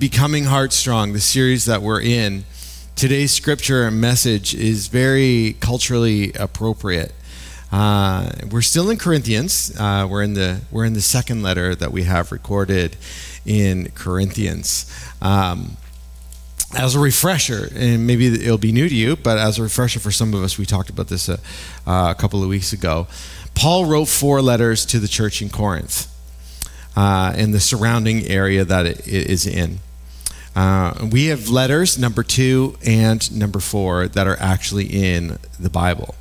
Becoming Heartstrong, the series that we're in, today's scripture and message is very culturally appropriate. Uh, we're still in Corinthians. Uh, we're in the we're in the second letter that we have recorded in Corinthians. Um, as a refresher, and maybe it'll be new to you, but as a refresher for some of us, we talked about this a, uh, a couple of weeks ago. Paul wrote four letters to the church in Corinth uh, and the surrounding area that it is in. Uh, we have letters, number two and number four, that are actually in the Bible.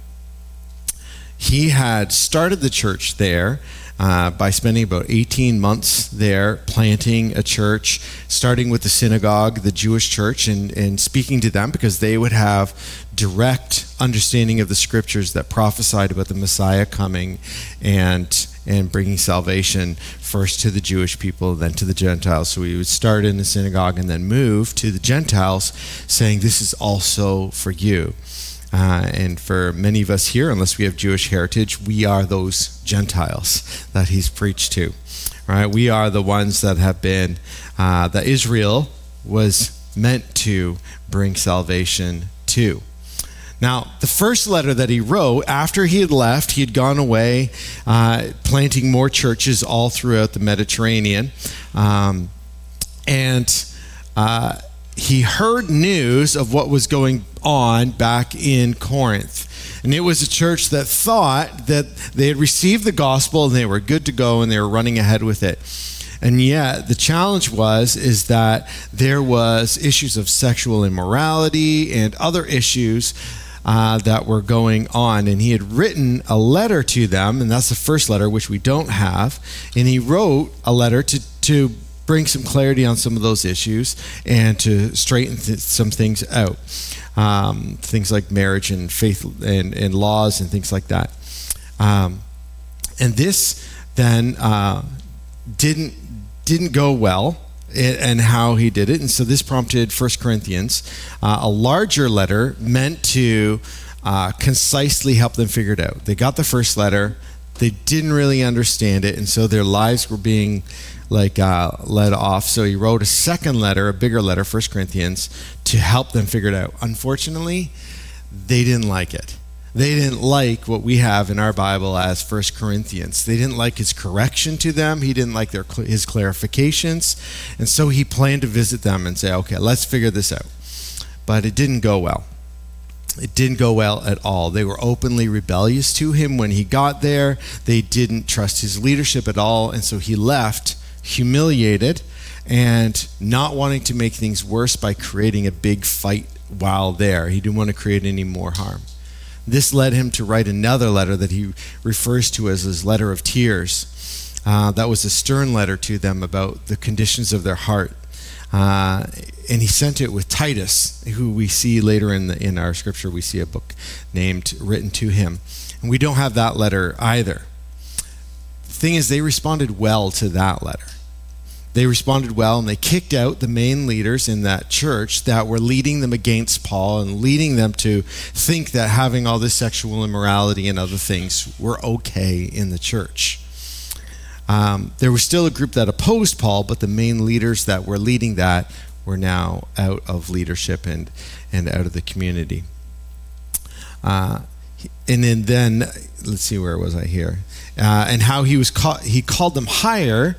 He had started the church there uh, by spending about 18 months there planting a church, starting with the synagogue, the Jewish church, and, and speaking to them because they would have direct understanding of the scriptures that prophesied about the Messiah coming and and bringing salvation first to the Jewish people, then to the Gentiles. So we would start in the synagogue and then move to the Gentiles, saying, This is also for you. Uh, and for many of us here, unless we have Jewish heritage, we are those Gentiles that he's preached to. Right? We are the ones that have been, uh, that Israel was meant to bring salvation to. Now, the first letter that he wrote after he had left, he had gone away uh, planting more churches all throughout the Mediterranean. Um, and uh, he heard news of what was going on back in Corinth. And it was a church that thought that they had received the gospel and they were good to go and they were running ahead with it. And yet the challenge was is that there was issues of sexual immorality and other issues uh, that were going on. And he had written a letter to them, and that's the first letter, which we don't have. And he wrote a letter to, to bring some clarity on some of those issues and to straighten th- some things out. Um, things like marriage and faith and, and laws and things like that. Um, and this then uh, didn't didn't go well and how he did it. And so this prompted First Corinthians, uh, a larger letter meant to uh, concisely help them figure it out. They got the first letter, they didn't really understand it, and so their lives were being like uh, led off. So he wrote a second letter, a bigger letter, First Corinthians, to help them figure it out. Unfortunately, they didn't like it. They didn't like what we have in our Bible as First Corinthians. They didn't like his correction to them. He didn't like their his clarifications, and so he planned to visit them and say, "Okay, let's figure this out." But it didn't go well. It didn't go well at all. They were openly rebellious to him when he got there. They didn't trust his leadership at all, and so he left humiliated and not wanting to make things worse by creating a big fight while there. He didn't want to create any more harm. This led him to write another letter that he refers to as his letter of tears. Uh, that was a stern letter to them about the conditions of their heart. Uh, and he sent it with Titus, who we see later in, the, in our scripture. We see a book named written to him. And we don't have that letter either. The thing is, they responded well to that letter they responded well and they kicked out the main leaders in that church that were leading them against Paul and leading them to think that having all this sexual immorality and other things were okay in the church. Um, there was still a group that opposed Paul, but the main leaders that were leading that were now out of leadership and, and out of the community. Uh, and then, then, let's see, where was I here? Uh, and how he was call, he called them higher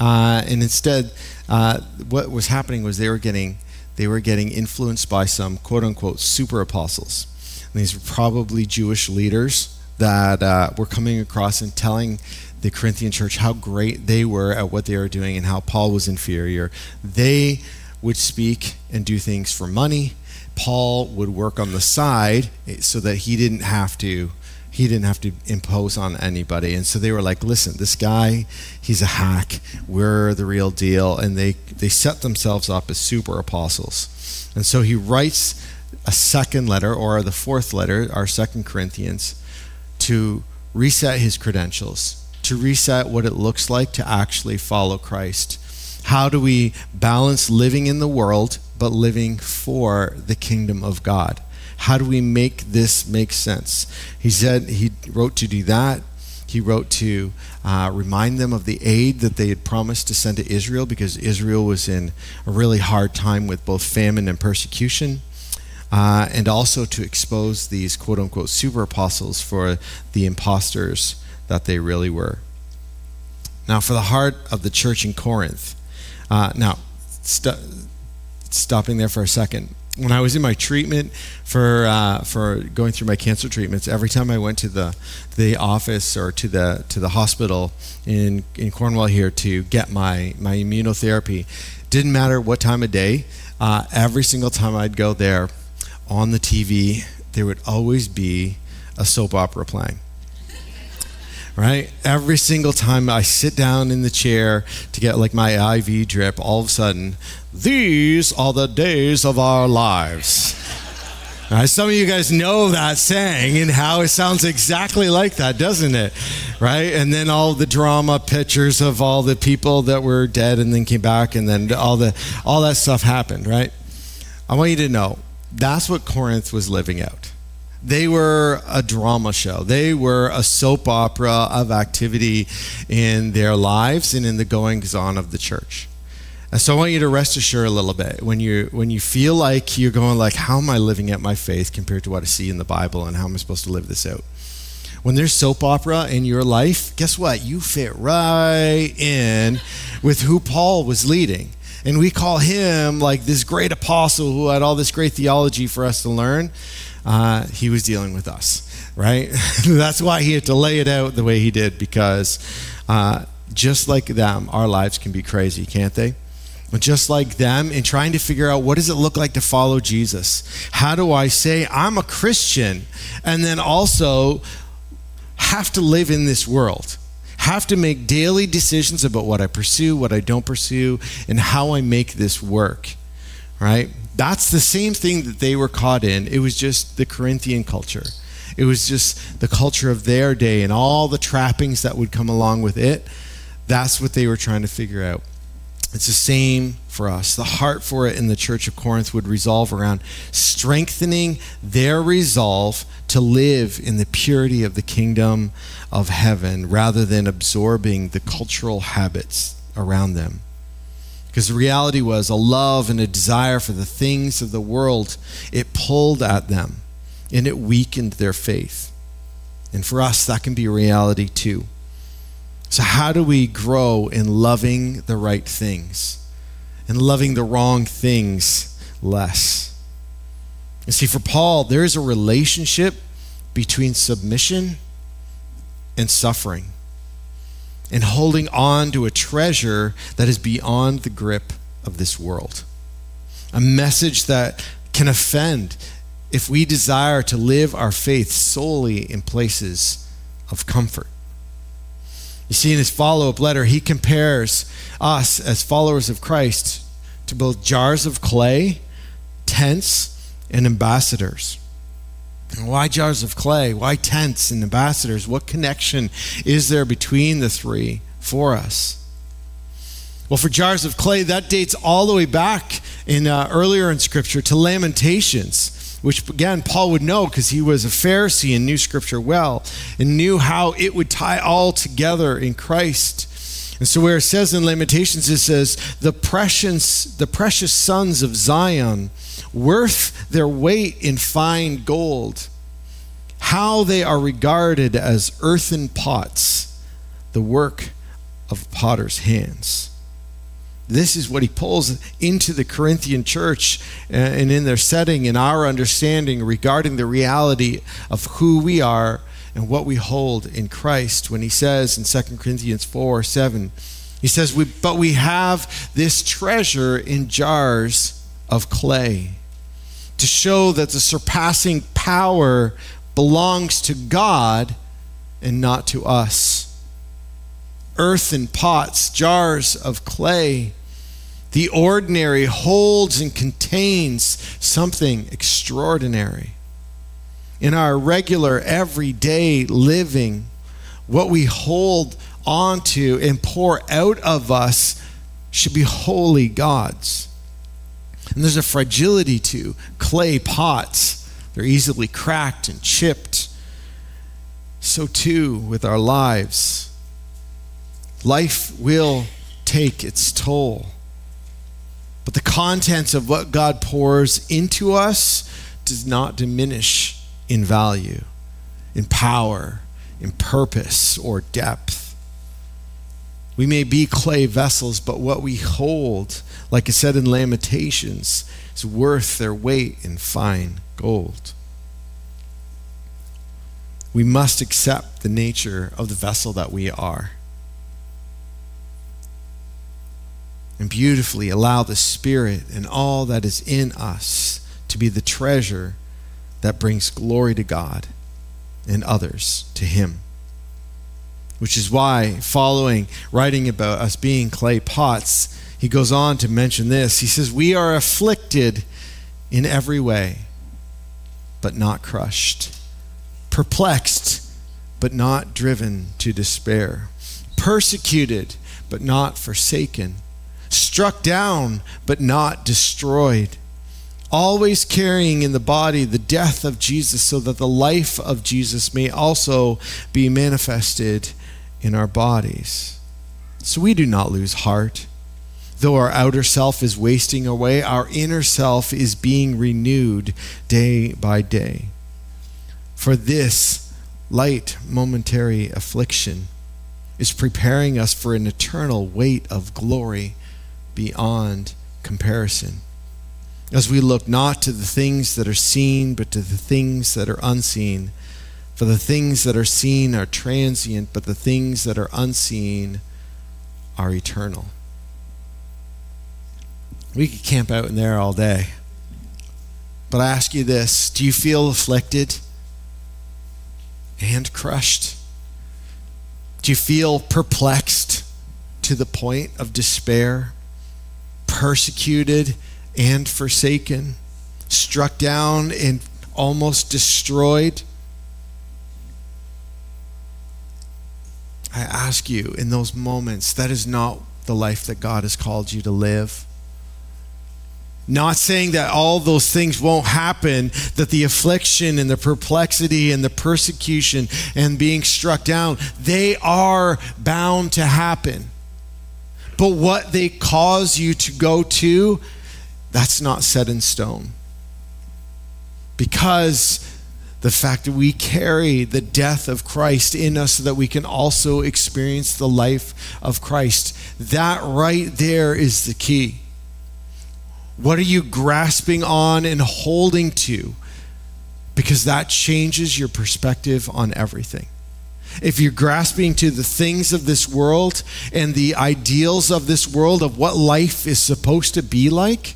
uh, and instead, uh, what was happening was they were getting they were getting influenced by some quote unquote super apostles. And these were probably Jewish leaders that uh, were coming across and telling the Corinthian church how great they were at what they were doing and how Paul was inferior. They would speak and do things for money. Paul would work on the side so that he didn't have to he didn't have to impose on anybody. And so they were like, listen, this guy, he's a hack. We're the real deal. And they, they set themselves up as super apostles. And so he writes a second letter, or the fourth letter, our second Corinthians, to reset his credentials, to reset what it looks like to actually follow Christ. How do we balance living in the world but living for the kingdom of God? How do we make this make sense? He said he wrote to do that. He wrote to uh, remind them of the aid that they had promised to send to Israel because Israel was in a really hard time with both famine and persecution. Uh, and also to expose these quote unquote super apostles for the imposters that they really were. Now, for the heart of the church in Corinth, uh, now, st- stopping there for a second. When I was in my treatment for uh, for going through my cancer treatments, every time I went to the the office or to the to the hospital in in Cornwall here to get my my immunotherapy, didn't matter what time of day. Uh, every single time I'd go there, on the TV, there would always be a soap opera playing right? Every single time I sit down in the chair to get like my IV drip, all of a sudden, these are the days of our lives. Right, some of you guys know that saying and how it sounds exactly like that, doesn't it? Right? And then all the drama pictures of all the people that were dead and then came back and then all the all that stuff happened, right? I want you to know that's what Corinth was living out. They were a drama show. They were a soap opera of activity in their lives and in the goings on of the church. And so I want you to rest assured a little bit when you when you feel like you're going like, how am I living out my faith compared to what I see in the Bible and how am I supposed to live this out? When there's soap opera in your life, guess what? You fit right in with who Paul was leading. And we call him like this great apostle who had all this great theology for us to learn uh, he was dealing with us, right? That's why he had to lay it out the way he did, because uh, just like them, our lives can be crazy, can't they? Just like them, in trying to figure out what does it look like to follow Jesus? How do I say I'm a Christian and then also have to live in this world? Have to make daily decisions about what I pursue, what I don't pursue, and how I make this work, right? That's the same thing that they were caught in. It was just the Corinthian culture. It was just the culture of their day and all the trappings that would come along with it. That's what they were trying to figure out. It's the same for us. The heart for it in the church of Corinth would resolve around strengthening their resolve to live in the purity of the kingdom of heaven rather than absorbing the cultural habits around them. Because the reality was a love and a desire for the things of the world, it pulled at them and it weakened their faith. And for us, that can be a reality too. So, how do we grow in loving the right things and loving the wrong things less? You see, for Paul, there is a relationship between submission and suffering and holding on to a treasure that is beyond the grip of this world. A message that can offend if we desire to live our faith solely in places of comfort. You see, in his follow up letter, he compares us as followers of Christ to both jars of clay, tents, and ambassadors. Why jars of clay? Why tents and ambassadors? What connection is there between the three for us? Well, for jars of clay, that dates all the way back in uh, earlier in Scripture to Lamentations, which again Paul would know because he was a Pharisee and knew Scripture well and knew how it would tie all together in Christ. And so, where it says in Lamentations, it says, "The precious, the precious sons of Zion." Worth their weight in fine gold. How they are regarded as earthen pots, the work of potter's hands. This is what he pulls into the Corinthian church uh, and in their setting, in our understanding regarding the reality of who we are and what we hold in Christ when he says in 2 Corinthians 4 7, he says, we, But we have this treasure in jars of clay to show that the surpassing power belongs to God and not to us. Earthen pots, jars of clay. The ordinary holds and contains something extraordinary. In our regular, everyday living, what we hold onto and pour out of us should be wholly God's. And there's a fragility to clay pots, they're easily cracked and chipped. so too with our lives. Life will take its toll. But the contents of what God pours into us does not diminish in value, in power, in purpose, or depth. We may be clay vessels, but what we hold, like it said in Lamentations, is worth their weight in fine gold. We must accept the nature of the vessel that we are. And beautifully allow the Spirit and all that is in us to be the treasure that brings glory to God and others to Him. Which is why, following writing about us being clay pots, he goes on to mention this. He says, We are afflicted in every way, but not crushed, perplexed, but not driven to despair, persecuted, but not forsaken, struck down, but not destroyed always carrying in the body the death of Jesus, so that the life of Jesus may also be manifested in our bodies. So we do not lose heart. Though our outer self is wasting away, our inner self is being renewed day by day. For this light momentary affliction is preparing us for an eternal weight of glory beyond comparison as we look not to the things that are seen, but to the things that are unseen. For the things that are seen are transient, but the things that are unseen are eternal. We could camp out in there all day. But I ask you this do you feel afflicted and crushed? Do you feel perplexed to the point of despair, persecuted? and forsaken, struck down and almost destroyed. I ask you, in those moments, that is not the life that God has called you to live. Not saying that all those things won't happen, that the affliction and the perplexity and the persecution and being struck down, they are bound to happen. But what they cause you to go to that's not set in stone. Because the fact that we carry the death of Christ in us so that we can also experience the life of Christ. That right there is the key. What are you grasping on and holding to? Because that changes your perspective on everything. If you're grasping to the things of this world and the ideals of this world of what life is supposed to be like,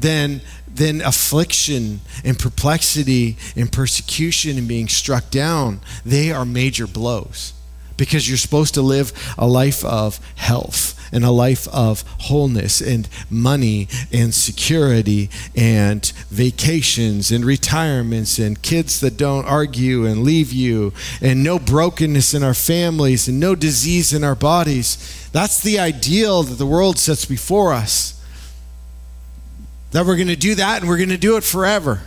then then affliction and perplexity and persecution and being struck down they are major blows because you're supposed to live a life of health and a life of wholeness and money and security and vacations and retirements and kids that don't argue and leave you and no brokenness in our families and no disease in our bodies. That's the ideal that the world sets before us. That we're going to do that and we're going to do it forever.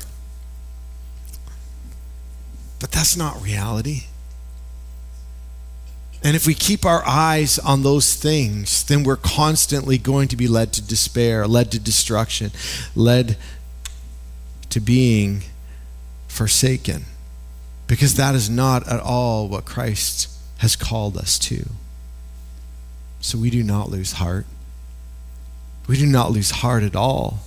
But that's not reality. And if we keep our eyes on those things, then we're constantly going to be led to despair, led to destruction, led to being forsaken. Because that is not at all what Christ has called us to. So we do not lose heart. We do not lose heart at all.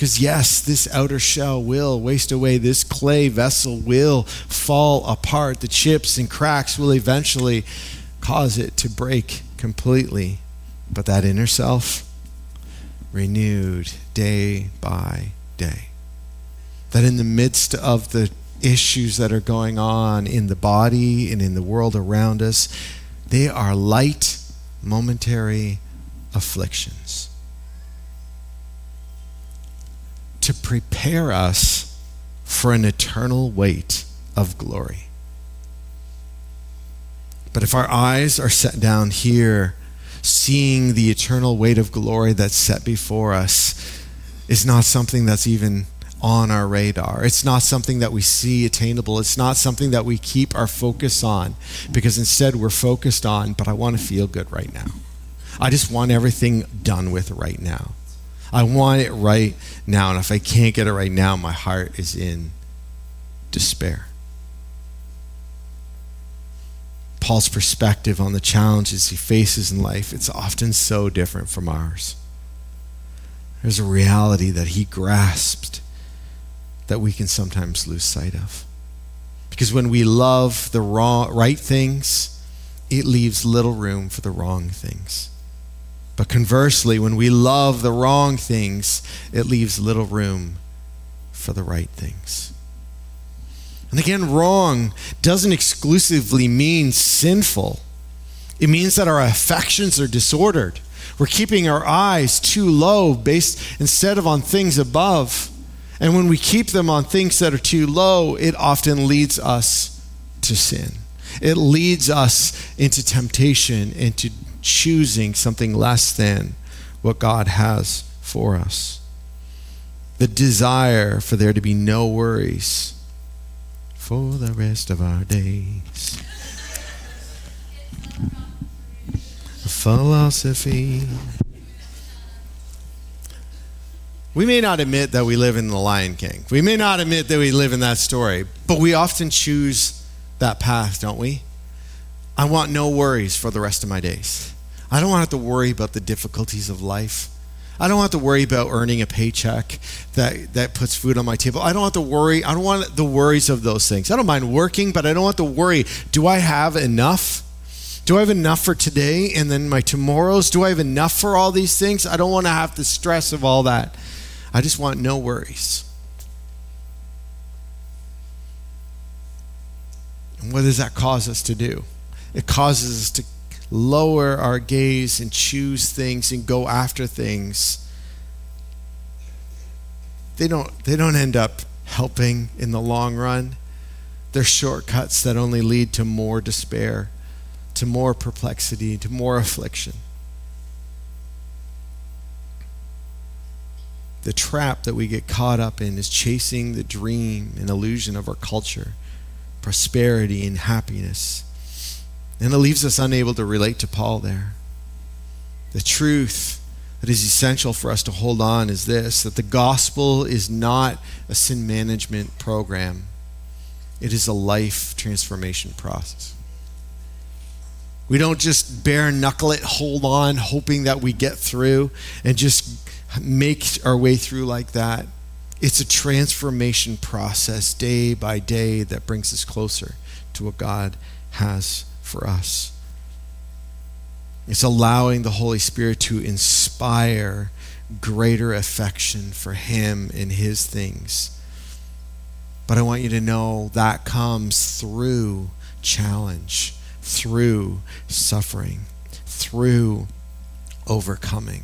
Because, yes, this outer shell will waste away. This clay vessel will fall apart. The chips and cracks will eventually cause it to break completely. But that inner self, renewed day by day. That in the midst of the issues that are going on in the body and in the world around us, they are light, momentary afflictions to prepare us for an eternal weight of glory. But if our eyes are set down here, seeing the eternal weight of glory that's set before us is not something that's even on our radar. It's not something that we see attainable. It's not something that we keep our focus on because instead we're focused on, but I want to feel good right now. I just want everything done with right now. I want it right now. And if I can't get it right now, my heart is in despair. Paul's perspective on the challenges he faces in life, it's often so different from ours. There's a reality that he grasped that we can sometimes lose sight of. Because when we love the wrong, right things, it leaves little room for the wrong things. But conversely, when we love the wrong things, it leaves little room for the right things. And again, wrong doesn't exclusively mean sinful. It means that our affections are disordered. We're keeping our eyes too low based instead of on things above. And when we keep them on things that are too low, it often leads us to sin. It leads us into temptation, into choosing something less than what God has for us. The desire for there to be no worries for the rest of our days. Philosophy. We may not admit that we live in the Lion King. We may not admit that we live in that story, but we often choose that path, don't we? I want no worries for the rest of my days. I don't want to have to worry about the difficulties of life. I don't have to worry about earning a paycheck that, that puts food on my table. I don't have to worry. I don't want the worries of those things. I don't mind working, but I don't want to worry. Do I have enough? Do I have enough for today and then my tomorrows? Do I have enough for all these things? I don't want to have the stress of all that. I just want no worries. And what does that cause us to do? It causes us to lower our gaze and choose things and go after things. They don't, they don't end up helping in the long run. They're shortcuts that only lead to more despair, to more perplexity, to more affliction. the trap that we get caught up in is chasing the dream and illusion of our culture, prosperity and happiness. And it leaves us unable to relate to Paul there. The truth that is essential for us to hold on is this that the gospel is not a sin management program, it is a life transformation process. We don't just bare knuckle it, hold on, hoping that we get through and just make our way through like that. It's a transformation process day by day that brings us closer to what God has for us. It's allowing the Holy Spirit to inspire greater affection for Him and His things. But I want you to know that comes through challenge, through suffering, through overcoming.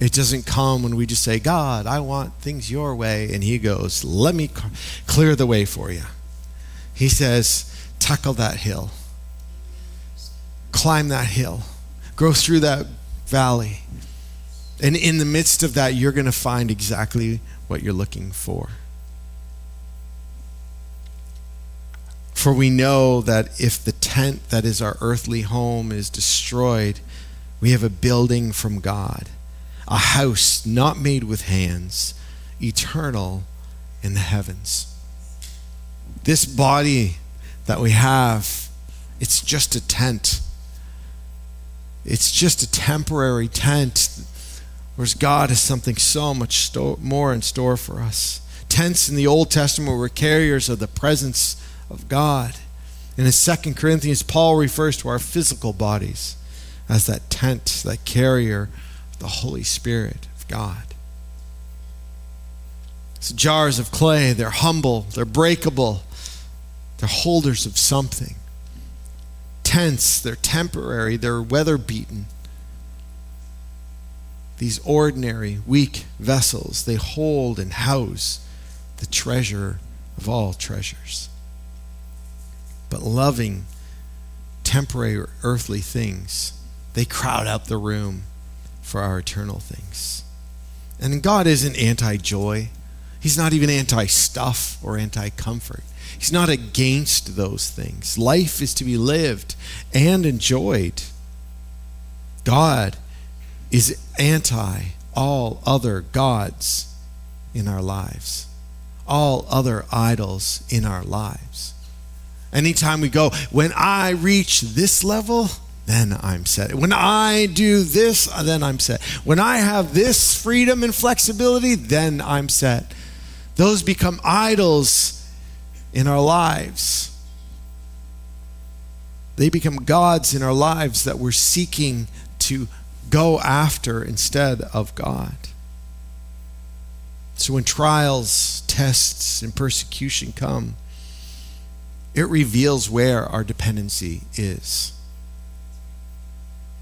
It doesn't come when we just say, God, I want things your way. And He goes, Let me clear the way for you. He says, Tackle that hill, climb that hill, go through that valley. And in the midst of that, you're going to find exactly what you're looking for. For we know that if the tent that is our earthly home is destroyed, we have a building from God a house not made with hands, eternal in the heavens. This body that we have, it's just a tent. It's just a temporary tent, whereas God has something so much sto- more in store for us. Tents in the Old Testament were carriers of the presence of God. And in 2 Corinthians, Paul refers to our physical bodies as that tent, that carrier of the Holy Spirit of God. It's jars of clay. They're humble, they're breakable, they're holders of something. Tents, they're temporary, they're weather beaten. These ordinary, weak vessels, they hold and house the treasure of all treasures. But loving, temporary, earthly things, they crowd out the room for our eternal things. And God isn't anti joy. He's not even anti stuff or anti comfort. He's not against those things. Life is to be lived and enjoyed. God is anti all other gods in our lives, all other idols in our lives. Anytime we go, when I reach this level, then I'm set. When I do this, then I'm set. When I have this freedom and flexibility, then I'm set. Those become idols in our lives. They become gods in our lives that we're seeking to go after instead of God. So when trials, tests, and persecution come, it reveals where our dependency is.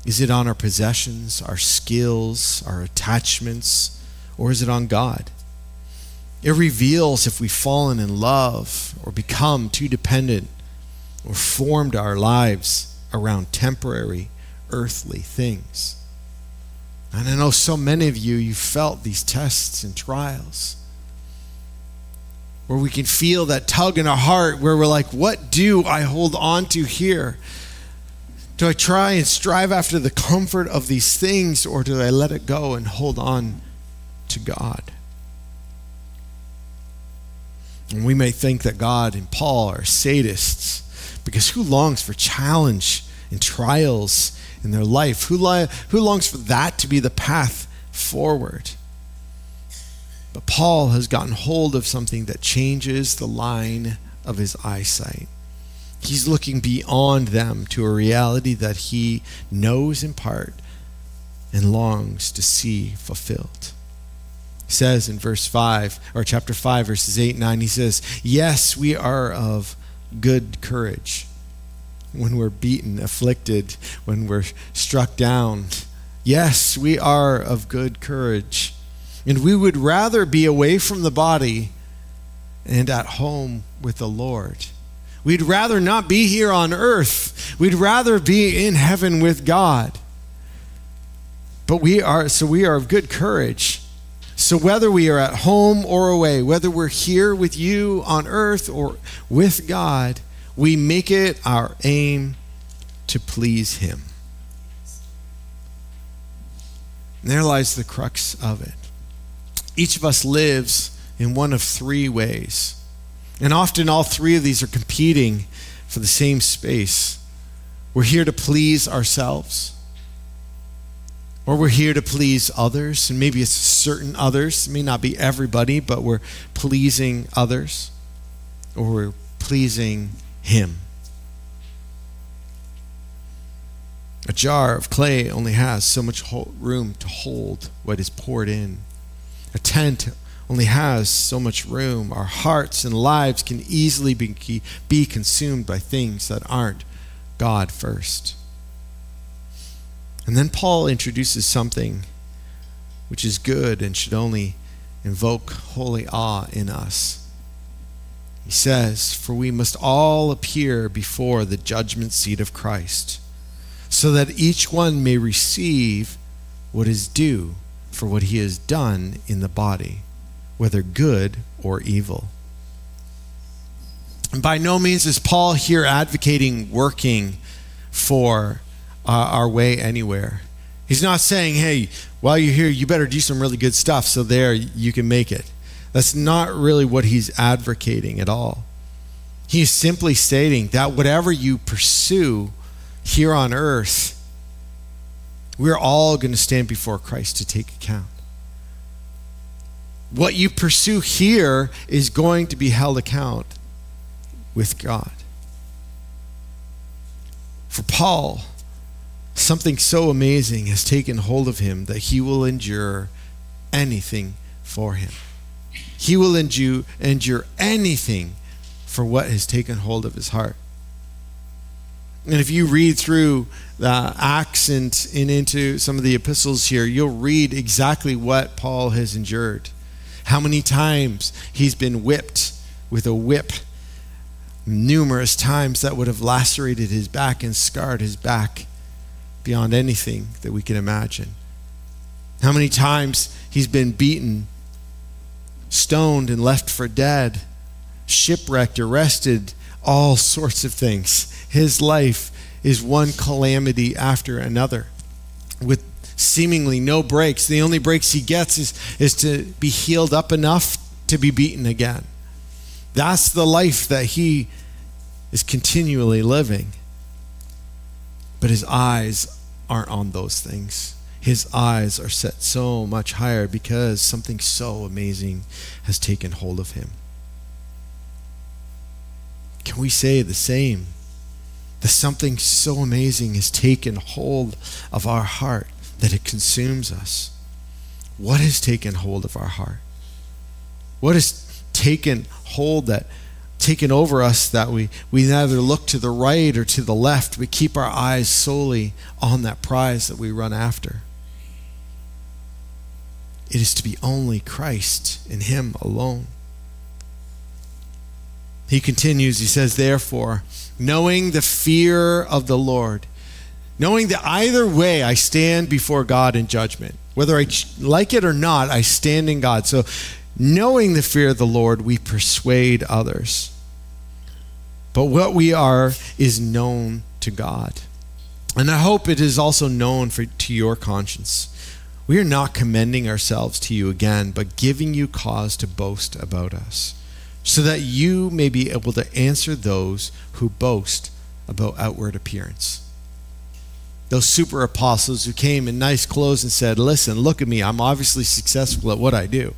Is it on our possessions, our skills, our attachments, or is it on God? It reveals if we've fallen in love or become too dependent or formed our lives around temporary, earthly things. And I know so many of you, you felt these tests and trials where we can feel that tug in our heart where we're like, what do I hold on to here? Do I try and strive after the comfort of these things, or do I let it go and hold on to God? And we may think that God and Paul are sadists because who longs for challenge and trials in their life? Who, li- who longs for that to be the path forward? But Paul has gotten hold of something that changes the line of his eyesight. He's looking beyond them to a reality that he knows in part and longs to see fulfilled. Says in verse 5, or chapter 5, verses 8 and 9, he says, Yes, we are of good courage when we're beaten, afflicted, when we're struck down. Yes, we are of good courage. And we would rather be away from the body and at home with the Lord. We'd rather not be here on earth. We'd rather be in heaven with God. But we are, so we are of good courage. So whether we are at home or away, whether we're here with you on earth or with God, we make it our aim to please Him. And there lies the crux of it. Each of us lives in one of three ways. And often all three of these are competing for the same space. We're here to please ourselves, or we're here to please others, and maybe it's certain others. It may not be everybody, but we're pleasing others, or we're pleasing Him. A jar of clay only has so much room to hold what is poured in. A tent only has so much room. Our hearts and lives can easily be, be consumed by things that aren't God first. And then Paul introduces something which is good and should only invoke holy awe in us. He says, For we must all appear before the judgment seat of Christ, so that each one may receive what is due for what he has done in the body, whether good or evil. And by no means is Paul here advocating working for Uh, our way anywhere. He's not saying, hey, while you're here, you better do some really good stuff so there you can make it. That's not really what he's advocating at all. He's simply stating that whatever you pursue here on earth, we're all going to stand before Christ to take account. What you pursue here is going to be held account with God. For Paul, something so amazing has taken hold of him that he will endure anything for him. He will endure, endure anything for what has taken hold of his heart. And if you read through the Acts and, and into some of the epistles here, you'll read exactly what Paul has endured. How many times he's been whipped with a whip, numerous times that would have lacerated his back and scarred his back beyond anything that we can imagine. How many times he's been beaten stoned and left for dead, shipwrecked, arrested, all sorts of things. His life is one calamity after another with seemingly no breaks. The only breaks he gets is, is to be healed up enough to be beaten again. That's the life that he is continually living. But his eyes aren't on those things. His eyes are set so much higher because something so amazing has taken hold of him. Can we say the same? That something so amazing has taken hold of our heart that it consumes us. What has taken hold of our heart? What has taken hold that taken over us that we, we neither look to the right or to the left. We keep our eyes solely on that prize that we run after. It is to be only Christ and Him alone. He continues, he says, Therefore, knowing the fear of the Lord, knowing that either way I stand before God in judgment, whether I like it or not, I stand in God. So, knowing the fear of the Lord, we persuade others. But what we are is known to God. And I hope it is also known for, to your conscience. We are not commending ourselves to you again, but giving you cause to boast about us so that you may be able to answer those who boast about outward appearance. Those super apostles who came in nice clothes and said, Listen, look at me. I'm obviously successful at what I do.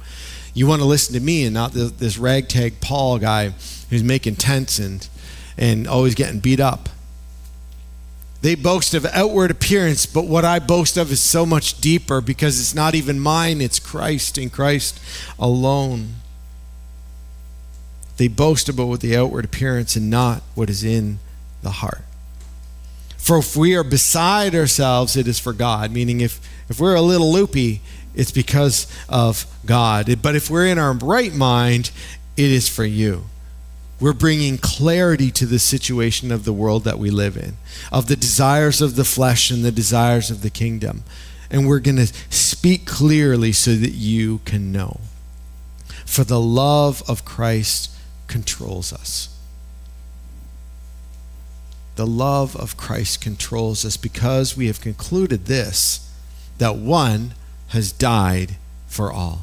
You want to listen to me and not this ragtag Paul guy who's making tents and, and always getting beat up. They boast of outward appearance, but what I boast of is so much deeper because it's not even mine, it's Christ and Christ alone. They boast about what the outward appearance and not what is in the heart. For if we are beside ourselves, it is for God. Meaning, if, if we're a little loopy, it's because of God. But if we're in our right mind, it is for you. We're bringing clarity to the situation of the world that we live in, of the desires of the flesh and the desires of the kingdom. And we're going to speak clearly so that you can know. For the love of Christ controls us. The love of Christ controls us because we have concluded this that one has died for all.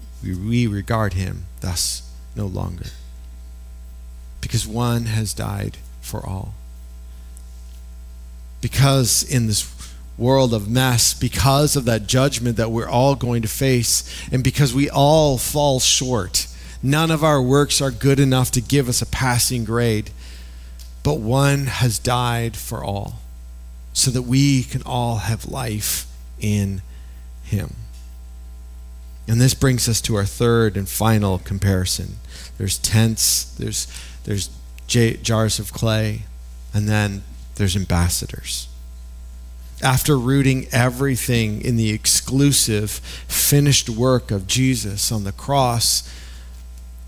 We regard him thus no longer. Because one has died for all. Because in this world of mess, because of that judgment that we're all going to face, and because we all fall short None of our works are good enough to give us a passing grade, but one has died for all, so that we can all have life in him. And this brings us to our third and final comparison. There's tents, there's, there's j- jars of clay, and then there's ambassadors. After rooting everything in the exclusive, finished work of Jesus on the cross,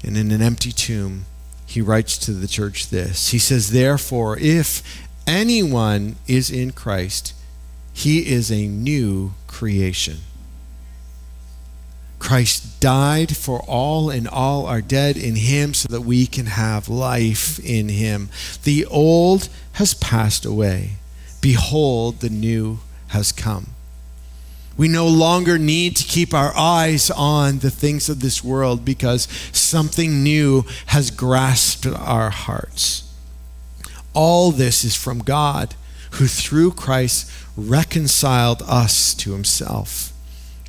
and in an empty tomb, he writes to the church this He says, Therefore, if anyone is in Christ, he is a new creation. Christ died for all, and all are dead in him so that we can have life in him. The old has passed away. Behold, the new has come. We no longer need to keep our eyes on the things of this world because something new has grasped our hearts. All this is from God, who through Christ reconciled us to himself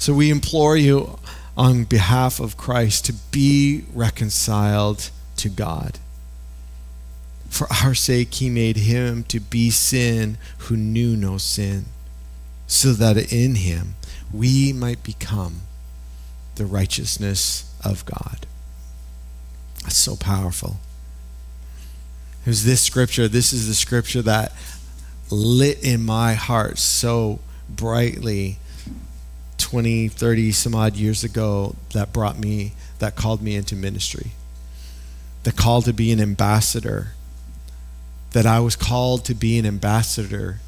So we implore you on behalf of Christ to be reconciled to God. For our sake, he made him to be sin who knew no sin, so that in him we might become the righteousness of God. That's so powerful. It was this scripture, this is the scripture that lit in my heart so brightly 20, 30 some odd years ago that brought me, that called me into ministry. The call to be an ambassador. That I was called to be an ambassador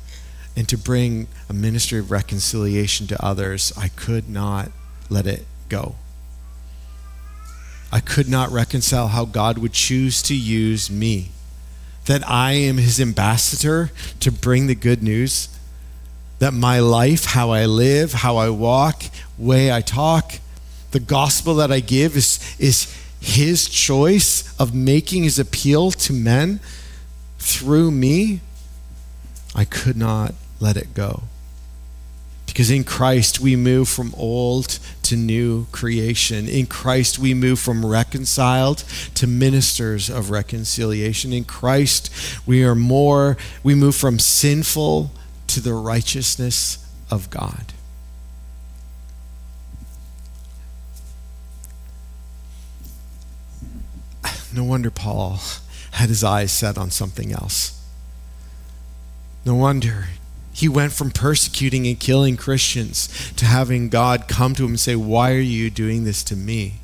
and to bring a ministry of reconciliation to others. I could not let it go. I could not reconcile how God would choose to use me. That I am his ambassador to bring the good news. That my life, how I live, how I walk, way I talk, the gospel that I give is, is his choice of making his appeal to men through me. I could not let it go. Because in Christ we move from old to new creation. In Christ we move from reconciled to ministers of reconciliation. In Christ we are more, we move from sinful to the righteousness of God. No wonder Paul had his eyes set on something else. No wonder he went from persecuting and killing Christians to having God come to him and say, Why are you doing this to me?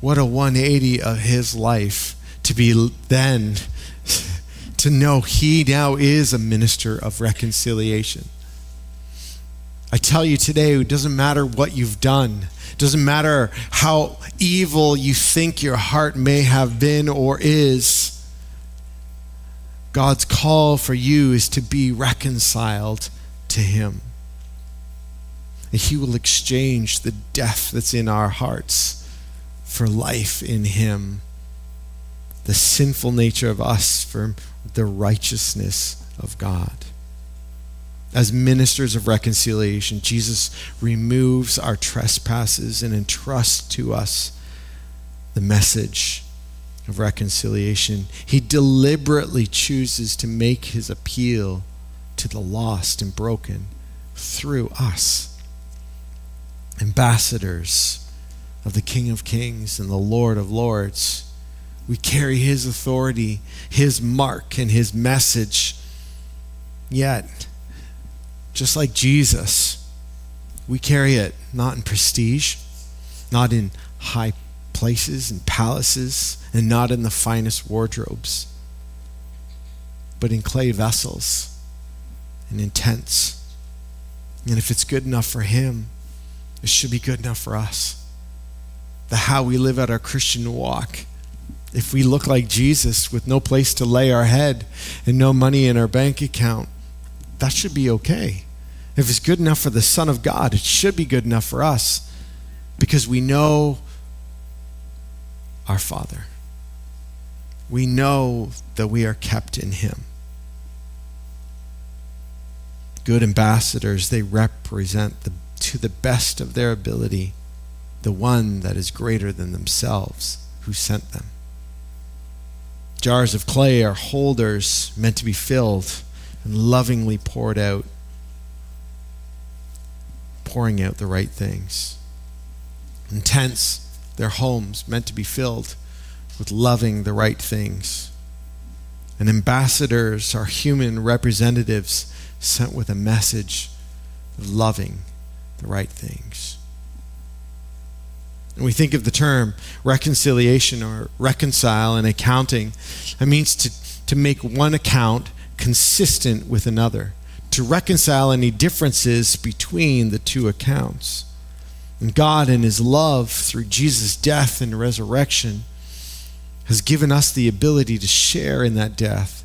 What a 180 of his life to be then, to know he now is a minister of reconciliation. I tell you today, it doesn't matter what you've done. It doesn't matter how evil you think your heart may have been or is God's call for you is to be reconciled to Him. And He will exchange the death that's in our hearts for life in Him, the sinful nature of us for the righteousness of God. As ministers of reconciliation, Jesus removes our trespasses and entrusts to us the message of reconciliation. He deliberately chooses to make his appeal to the lost and broken through us, ambassadors of the King of Kings and the Lord of Lords. We carry his authority, his mark, and his message. Yet, just like Jesus, we carry it not in prestige, not in high places and palaces, and not in the finest wardrobes, but in clay vessels and in tents. And if it's good enough for Him, it should be good enough for us. The how we live out our Christian walk. If we look like Jesus with no place to lay our head and no money in our bank account, that should be okay. If it's good enough for the Son of God, it should be good enough for us because we know our Father. We know that we are kept in Him. Good ambassadors, they represent the, to the best of their ability the one that is greater than themselves who sent them. Jars of clay are holders meant to be filled and lovingly poured out, pouring out the right things. And tents their homes meant to be filled with loving the right things. And ambassadors are human representatives sent with a message of loving the right things. And we think of the term reconciliation or reconcile in accounting. It means to, to make one account consistent with another, to reconcile any differences between the two accounts. And God, in His love through Jesus' death and resurrection, has given us the ability to share in that death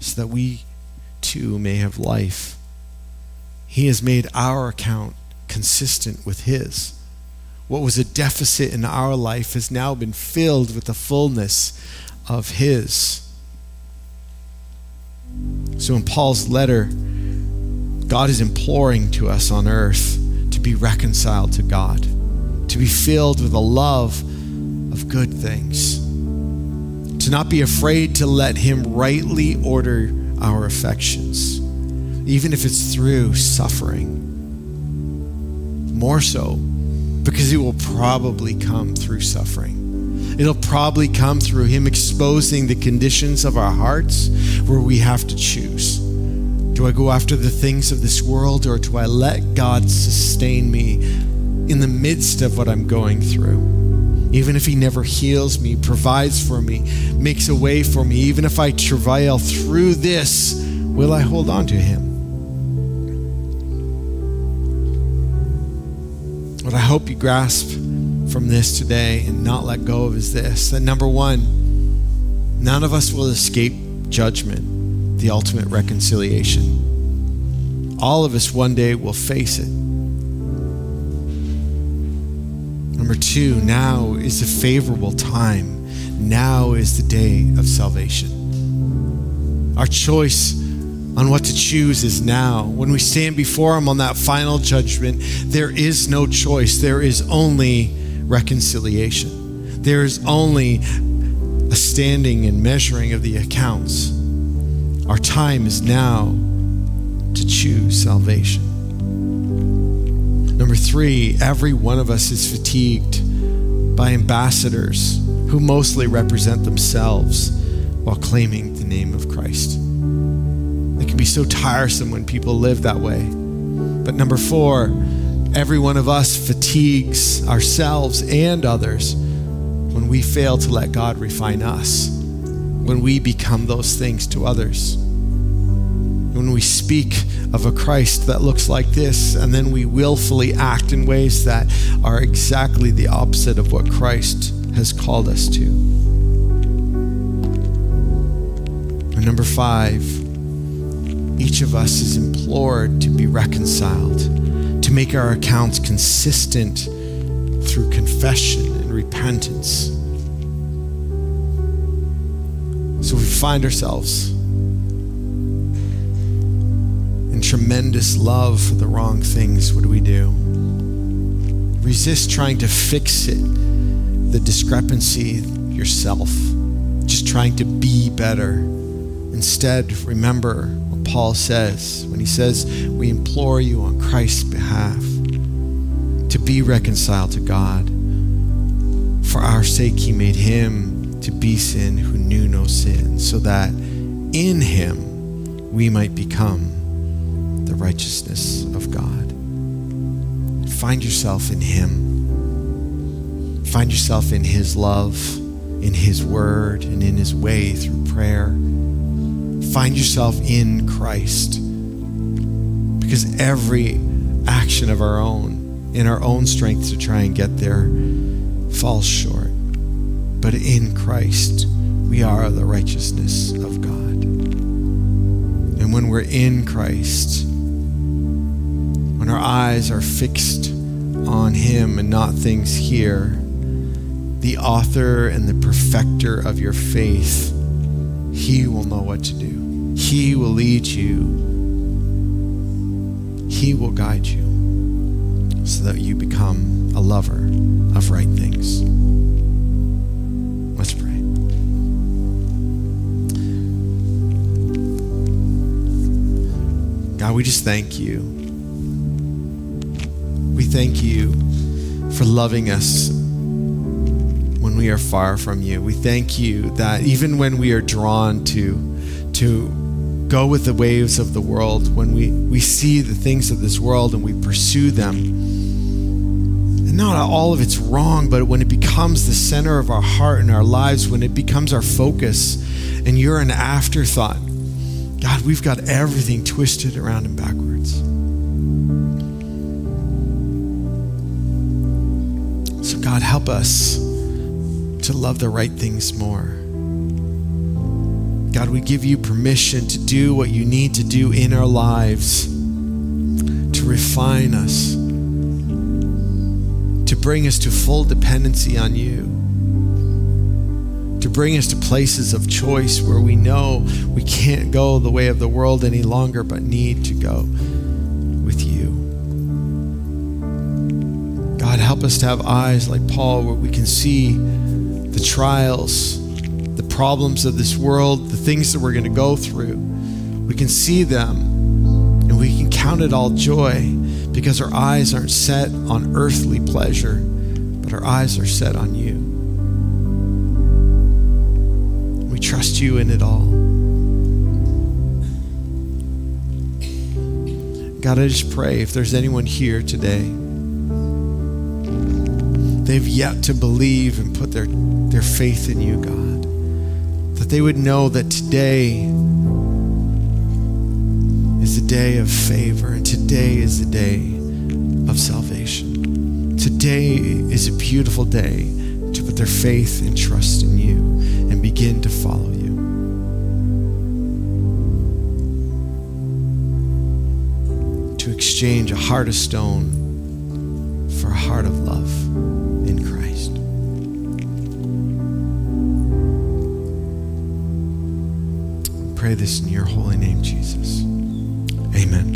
so that we too may have life. He has made our account consistent with His. What was a deficit in our life has now been filled with the fullness of His. So in Paul's letter, God is imploring to us on earth to be reconciled to God, to be filled with a love of good things, to not be afraid to let Him rightly order our affections, even if it's through suffering. More so, because it will probably come through suffering. It'll probably come through Him exposing the conditions of our hearts where we have to choose. Do I go after the things of this world or do I let God sustain me in the midst of what I'm going through? Even if He never heals me, provides for me, makes a way for me, even if I travail through this, will I hold on to Him? What I hope you grasp from this today and not let go of is this that number one, none of us will escape judgment, the ultimate reconciliation. All of us one day will face it. Number two, now is the favorable time. Now is the day of salvation. Our choice on what to choose is now. When we stand before Him on that final judgment, there is no choice. There is only reconciliation. There is only a standing and measuring of the accounts. Our time is now to choose salvation. Number three, every one of us is fatigued by ambassadors who mostly represent themselves while claiming the name of Christ. It can be so tiresome when people live that way. But number four, every one of us fatigues ourselves and others when we fail to let God refine us, when we become those things to others. When we speak of a Christ that looks like this, and then we willfully act in ways that are exactly the opposite of what Christ has called us to. And number five, each of us is implored to be reconciled, to make our accounts consistent through confession and repentance. So we find ourselves in tremendous love for the wrong things. What do we do? Resist trying to fix it, the discrepancy yourself, just trying to be better. Instead, remember Paul says when he says, We implore you on Christ's behalf to be reconciled to God. For our sake, he made him to be sin who knew no sin, so that in him we might become the righteousness of God. Find yourself in him. Find yourself in his love, in his word, and in his way through prayer find yourself in Christ. Because every action of our own, in our own strength to try and get there, falls short. But in Christ, we are the righteousness of God. And when we're in Christ, when our eyes are fixed on Him and not things here, the author and the perfecter of your faith, He will know what to do. He will lead you. He will guide you so that you become a lover of right things. Let's pray. God, we just thank you. We thank you for loving us when we are far from you. We thank you that even when we are drawn to to go with the waves of the world, when we, we see the things of this world and we pursue them, and not all of it's wrong, but when it becomes the center of our heart and our lives, when it becomes our focus, and you're an afterthought, God, we've got everything twisted around and backwards. So, God, help us to love the right things more. God, we give you permission to do what you need to do in our lives, to refine us, to bring us to full dependency on you. To bring us to places of choice where we know we can't go the way of the world any longer, but need to go with you. God, help us to have eyes like Paul where we can see the trials, the problems of this world, the things that we're going to go through. We can see them and we can count it all joy because our eyes aren't set on earthly pleasure, but our eyes are set on you. We trust you in it all. God, I just pray if there's anyone here today, they've yet to believe and put their, their faith in you, God, that they would know that today is a day of favor, and today is the day of salvation. Today is a beautiful day to put their faith and trust in you and begin to follow you. To exchange a heart of stone for a heart of love pray this in your holy name, Jesus. Amen.